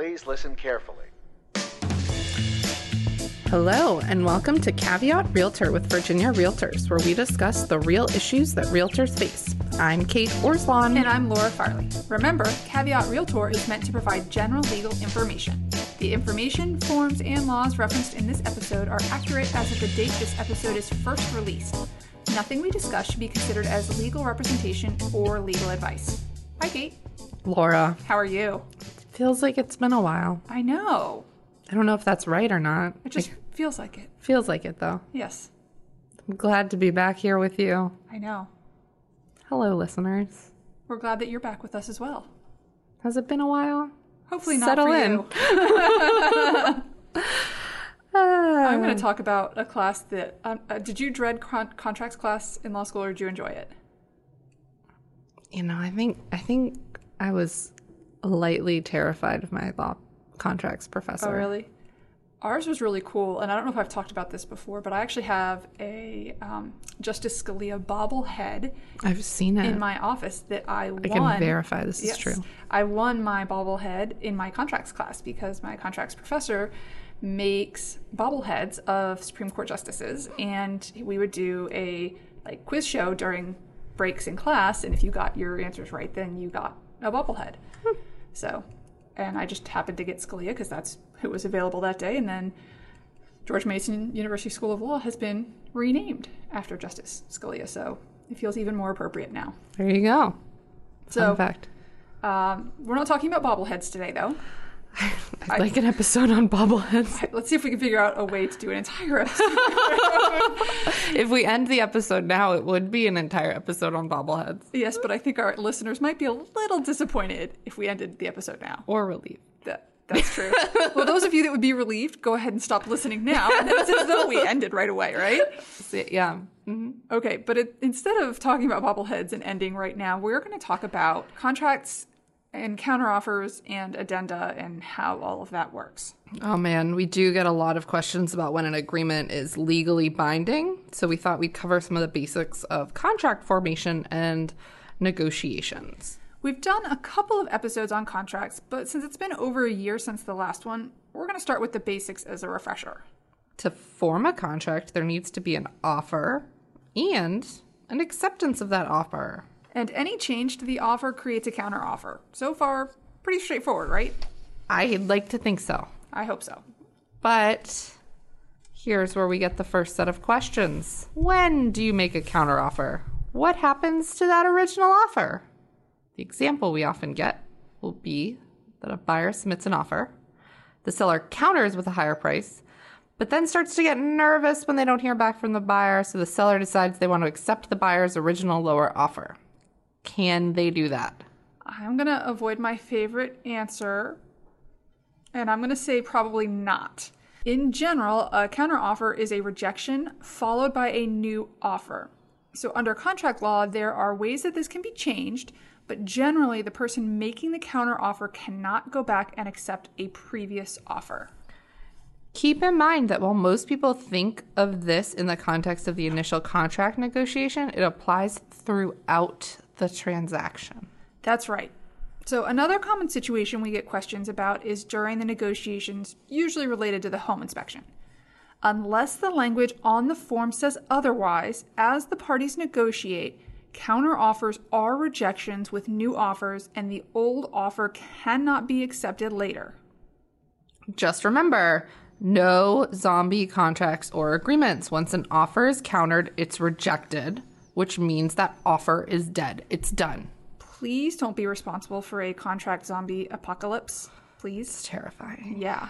Please listen carefully. Hello, and welcome to Caveat Realtor with Virginia Realtors, where we discuss the real issues that realtors face. I'm Kate Orslon. And I'm Laura Farley. Remember, Caveat Realtor is meant to provide general legal information. The information, forms, and laws referenced in this episode are accurate as of the date this episode is first released. Nothing we discuss should be considered as legal representation or legal advice. Hi, Kate. Laura. How are you? Feels like it's been a while. I know. I don't know if that's right or not. It just feels like it. Feels like it, though. Yes, I'm glad to be back here with you. I know. Hello, listeners. We're glad that you're back with us as well. Has it been a while? Hopefully not Settle for in. Ah, I'm going to talk about a class that. Um, uh, did you dread con- contracts class in law school, or did you enjoy it? you know, I think I think I was lightly terrified of my law contracts professor. Oh, really? Ours was really cool, and I don't know if I've talked about this before, but I actually have a um, Justice Scalia bobblehead I've seen it. in my office that I won. I can verify this is true. I won my bobblehead in my contracts class because my contracts professor makes bobbleheads of Supreme Court justices, and we would do a like quiz show during breaks in class, and if you got your answers right, then you got a bobblehead. Hmm. So, and I just happened to get Scalia because that's who was available that day, and then George Mason University School of Law has been renamed after Justice Scalia, so it feels even more appropriate now. There you go. So, Fun fact. um, we're not talking about bobbleheads today, though. I'd like an episode on bobbleheads. Let's see if we can figure out a way to do an entire episode. if we end the episode now, it would be an entire episode on bobbleheads yes, but I think our listeners might be a little disappointed if we ended the episode now. or relief. That, that's true. well, those of you that would be relieved, go ahead and stop listening now. And it's as though we ended right away, right? See, yeah. hmm Okay, but it, instead of talking about bobbleheads and ending right now, we're going to talk about contracts and counteroffers and addenda and how all of that works. Oh man, we do get a lot of questions about when an agreement is legally binding. So we thought we'd cover some of the basics of contract formation and negotiations. We've done a couple of episodes on contracts, but since it's been over a year since the last one, we're going to start with the basics as a refresher. To form a contract, there needs to be an offer and an acceptance of that offer. And any change to the offer creates a counteroffer. So far, pretty straightforward, right? I'd like to think so. I hope so. But here's where we get the first set of questions. When do you make a counteroffer? What happens to that original offer? The example we often get will be that a buyer submits an offer, the seller counters with a higher price, but then starts to get nervous when they don't hear back from the buyer, so the seller decides they want to accept the buyer's original lower offer. Can they do that? I'm going to avoid my favorite answer, and I'm going to say probably not. In general, a counteroffer is a rejection followed by a new offer. So, under contract law, there are ways that this can be changed, but generally, the person making the counteroffer cannot go back and accept a previous offer. Keep in mind that while most people think of this in the context of the initial contract negotiation, it applies throughout the transaction. That's right. So, another common situation we get questions about is during the negotiations, usually related to the home inspection. Unless the language on the form says otherwise, as the parties negotiate, counteroffers are rejections with new offers, and the old offer cannot be accepted later. Just remember no zombie contracts or agreements. Once an offer is countered, it's rejected, which means that offer is dead. It's done. Please don't be responsible for a contract zombie apocalypse. It's Please. terrifying. Yeah.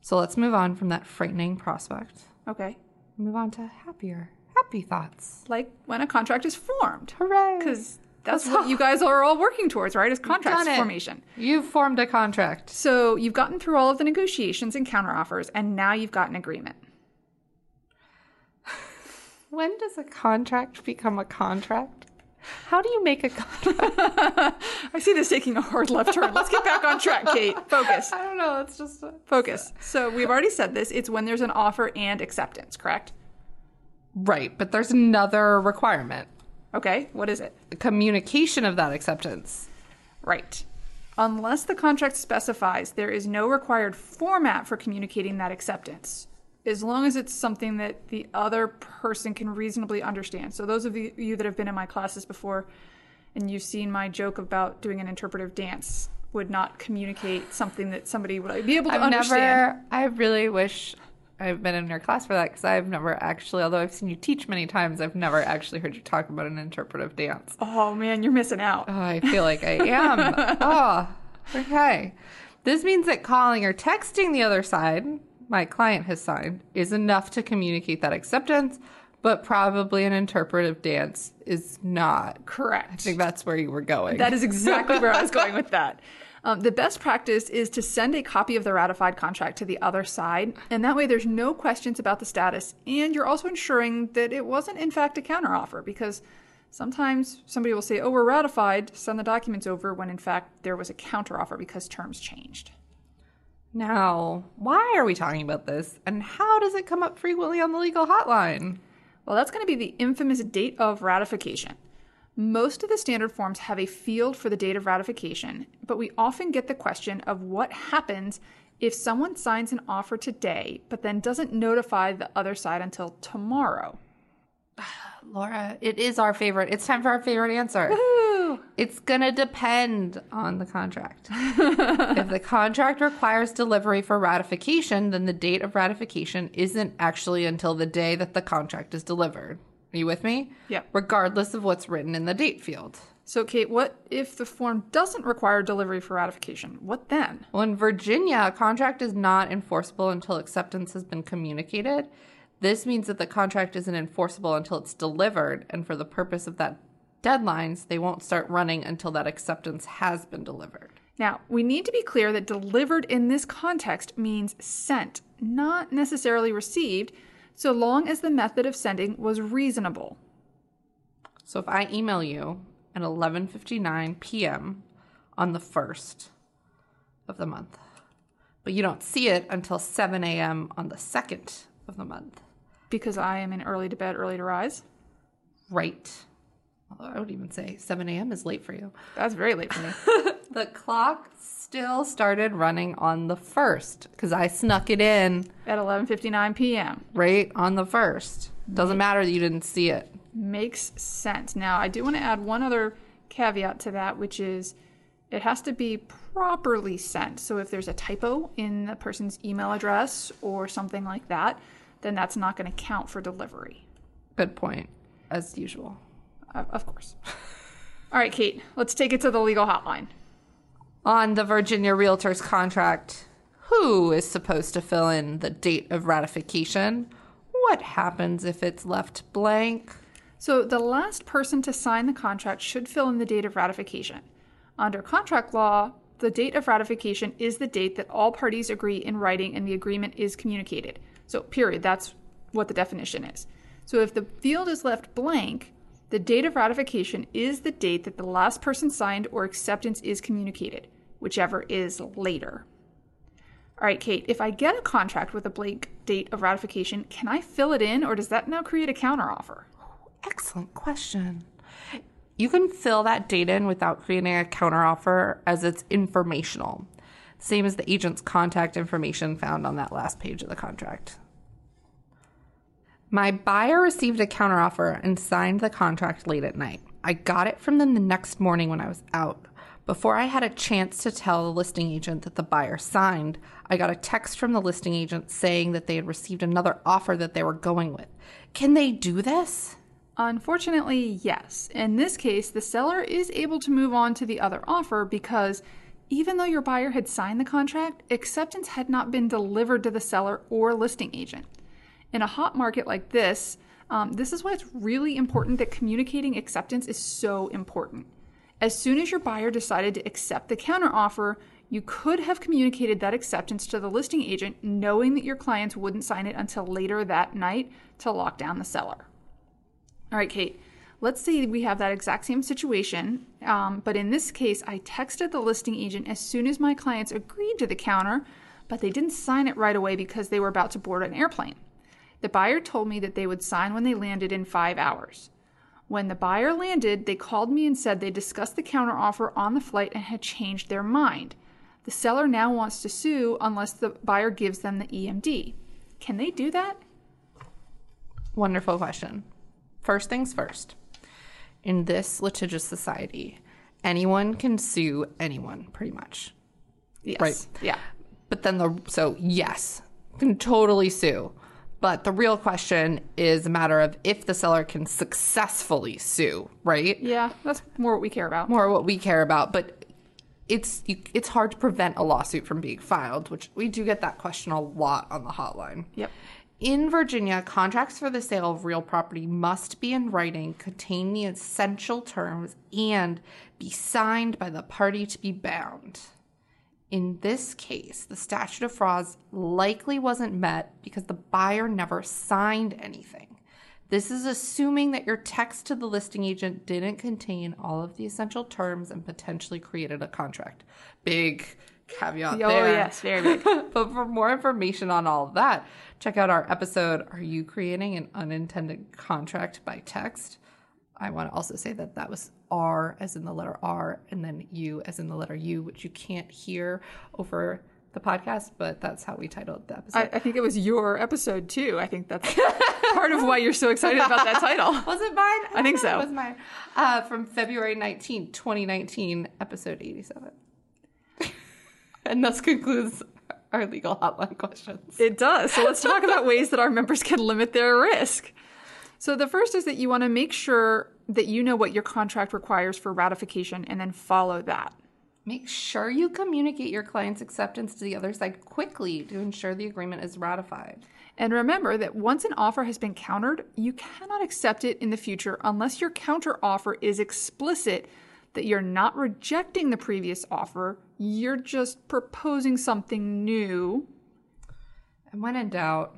So let's move on from that frightening prospect. Okay. Move on to happier, happy thoughts. Like when a contract is formed. Hooray! Because that's what you guys are all working towards, right? Is contract formation. You've formed a contract. So you've gotten through all of the negotiations and counteroffers, and now you've got an agreement. When does a contract become a contract? How do you make a contract? I see this taking a hard left turn. Let's get back on track, Kate. Focus. I don't know. It's just a... Focus. So we've already said this. It's when there's an offer and acceptance, correct? right, but there's another requirement: Okay. What is it? the communication of that acceptance. Right. Unless the contract specifies there is no required format for communicating that acceptance, as long as it's something that the other person can reasonably understand. So, those of you that have been in my classes before and you've seen my joke about doing an interpretive dance, would not communicate something that somebody would be able to I've understand. never. I really wish I've been in your class for that because I've never actually, although I've seen you teach many times, I've never actually heard you talk about an interpretive dance. Oh man, you're missing out. Oh, I feel like I am. oh, okay. This means that calling or texting the other side, my client has signed, is enough to communicate that acceptance, but probably an interpretive dance is not. Correct. I think that's where you were going. That is exactly where I was going with that. Um, the best practice is to send a copy of the ratified contract to the other side, and that way there's no questions about the status, and you're also ensuring that it wasn't in fact a counteroffer because sometimes somebody will say, "Oh, we're ratified, send the documents over," when in fact there was a counteroffer because terms changed. Now, why are we talking about this, and how does it come up frequently on the legal hotline? Well, that's going to be the infamous date of ratification. Most of the standard forms have a field for the date of ratification, but we often get the question of what happens if someone signs an offer today but then doesn't notify the other side until tomorrow. Laura, it is our favorite. It's time for our favorite answer. It's going to depend on the contract. if the contract requires delivery for ratification, then the date of ratification isn't actually until the day that the contract is delivered. Are you with me? Yeah. Regardless of what's written in the date field. So, Kate, what if the form doesn't require delivery for ratification? What then? Well, in Virginia, a contract is not enforceable until acceptance has been communicated. This means that the contract isn't enforceable until it's delivered, and for the purpose of that deadlines, they won't start running until that acceptance has been delivered. Now, we need to be clear that delivered in this context means sent, not necessarily received, so long as the method of sending was reasonable. So if I email you at 11:59 p.m. on the 1st of the month, but you don't see it until 7 a.m. on the 2nd of the month, Because I am in early to bed, early to rise. right? I would even say 7 a.m. is late for you. That's very late for me. The clock still started running on the 1st because I snuck it in At 11:59 p.m. right on the 1st. Doesn't matter that you didn't see it. Makes sense. Now, I do want to add one other caveat to that, which is it has to be properly sent. So if there's a typo in the person's email address or something like that, then that's not going to count for delivery. Good point, as usual. Of course. All right, Kate, let's take it to the legal hotline. On the Virginia Realtors contract, who is supposed to fill in the date of ratification? What happens if it's left blank? So the last person to sign the contract should fill in the date of ratification. Under contract law, the date of ratification is the date that all parties agree in writing and the agreement is communicated. So, period. That's what the definition is. So, if the field is left blank, the date of ratification is the date that the last person signed or acceptance is communicated, whichever is later. All right, Kate, if I get a contract with a blank date of ratification, can I fill it in or does that now create a counteroffer? Excellent question. You can fill that date in without creating a counteroffer as it's informational, same as the agent's contact information found on that last page of the contract. My buyer received a counteroffer and signed the contract late at night. I got it from them the next morning when I was out. Before I had a chance to tell the listing agent that the buyer signed, I got a text from the listing agent saying that they had received another offer that they were going with. Can they do this? Unfortunately, yes. In this case, the seller is able to move on to the other offer because even though your buyer had signed the contract, acceptance had not been delivered to the seller or listing agent. In a hot market like this, um, this is why it's really important that communicating acceptance is so important. As soon as your buyer decided to accept the counteroffer, you could have communicated that acceptance to the listing agent, knowing that your clients wouldn't sign it until later that night to lock down the seller. All right, Kate, let's say we have that exact same situation, um, but in this case, I texted the listing agent as soon as my clients agreed to the counter, but they didn't sign it right away because they were about to board an airplane. The buyer told me that they would sign when they landed in five hours. When the buyer landed, they called me and said they discussed the counteroffer on the flight and had changed their mind. The seller now wants to sue unless the buyer gives them the EMD. Can they do that? Wonderful question. First things first. In this litigious society, anyone can sue anyone, pretty much. Yes. Right. Yeah. But then the so yes, can totally sue. But the real question is a matter of if the seller can successfully sue, right? Yeah, that's more what we care about. More what we care about, but it's you, it's hard to prevent a lawsuit from being filed, which we do get that question a lot on the hotline. Yep. In Virginia, contracts for the sale of real property must be in writing, contain the essential terms, and be signed by the party to be bound. In this case, the statute of frauds likely wasn't met because the buyer never signed anything. This is assuming that your text to the listing agent didn't contain all of the essential terms and potentially created a contract. Big caveat Oh, there. yes, very big. but for more information on all of that, check out our episode Are You Creating an Unintended Contract by Text? I want to also say that that was R as in the letter R and then U as in the letter U, which you can't hear over the podcast, but that's how we titled the episode. I, I think it was your episode too. I think that's part of why you're so excited about that title. was it mine? I think so. It was mine. Uh, from February 19, 2019, episode 87. and thus concludes our legal hotline questions. It does. So let's talk about ways that our members can limit their risk. So the first is that you want to make sure that you know what your contract requires for ratification and then follow that. Make sure you communicate your client's acceptance to the other side quickly to ensure the agreement is ratified. And remember that once an offer has been countered, you cannot accept it in the future unless your counter offer is explicit that you're not rejecting the previous offer, you're just proposing something new. And when in doubt,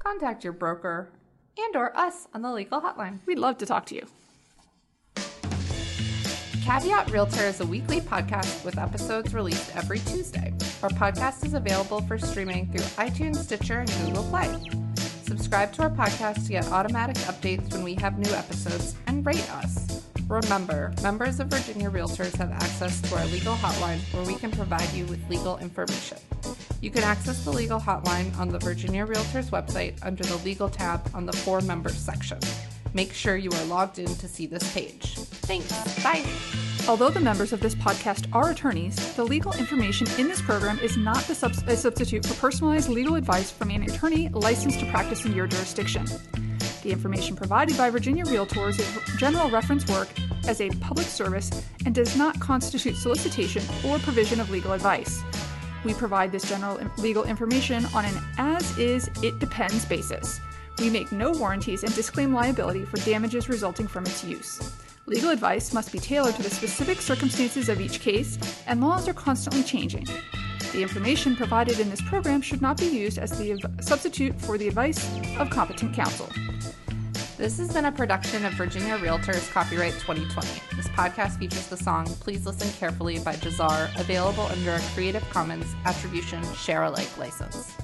contact your broker and or us on the legal hotline. We'd love to talk to you. Caveat Realtor is a weekly podcast with episodes released every Tuesday. Our podcast is available for streaming through iTunes, Stitcher, and Google Play. Subscribe to our podcast to get automatic updates when we have new episodes and rate us. Remember, members of Virginia Realtors have access to our legal hotline where we can provide you with legal information. You can access the legal hotline on the Virginia Realtors website under the Legal tab on the For Members section. Make sure you are logged in to see this page. Thanks. Bye. Although the members of this podcast are attorneys, the legal information in this program is not the subs- a substitute for personalized legal advice from an attorney licensed to practice in your jurisdiction. The information provided by Virginia Realtors is general reference work as a public service and does not constitute solicitation or provision of legal advice. We provide this general legal information on an as is, it depends basis. We make no warranties and disclaim liability for damages resulting from its use. Legal advice must be tailored to the specific circumstances of each case, and laws are constantly changing. The information provided in this program should not be used as the substitute for the advice of competent counsel. This has been a production of Virginia Realtors Copyright 2020. This podcast features the song Please Listen Carefully by Jahzzar, available under a Creative Commons Attribution Share Alike license.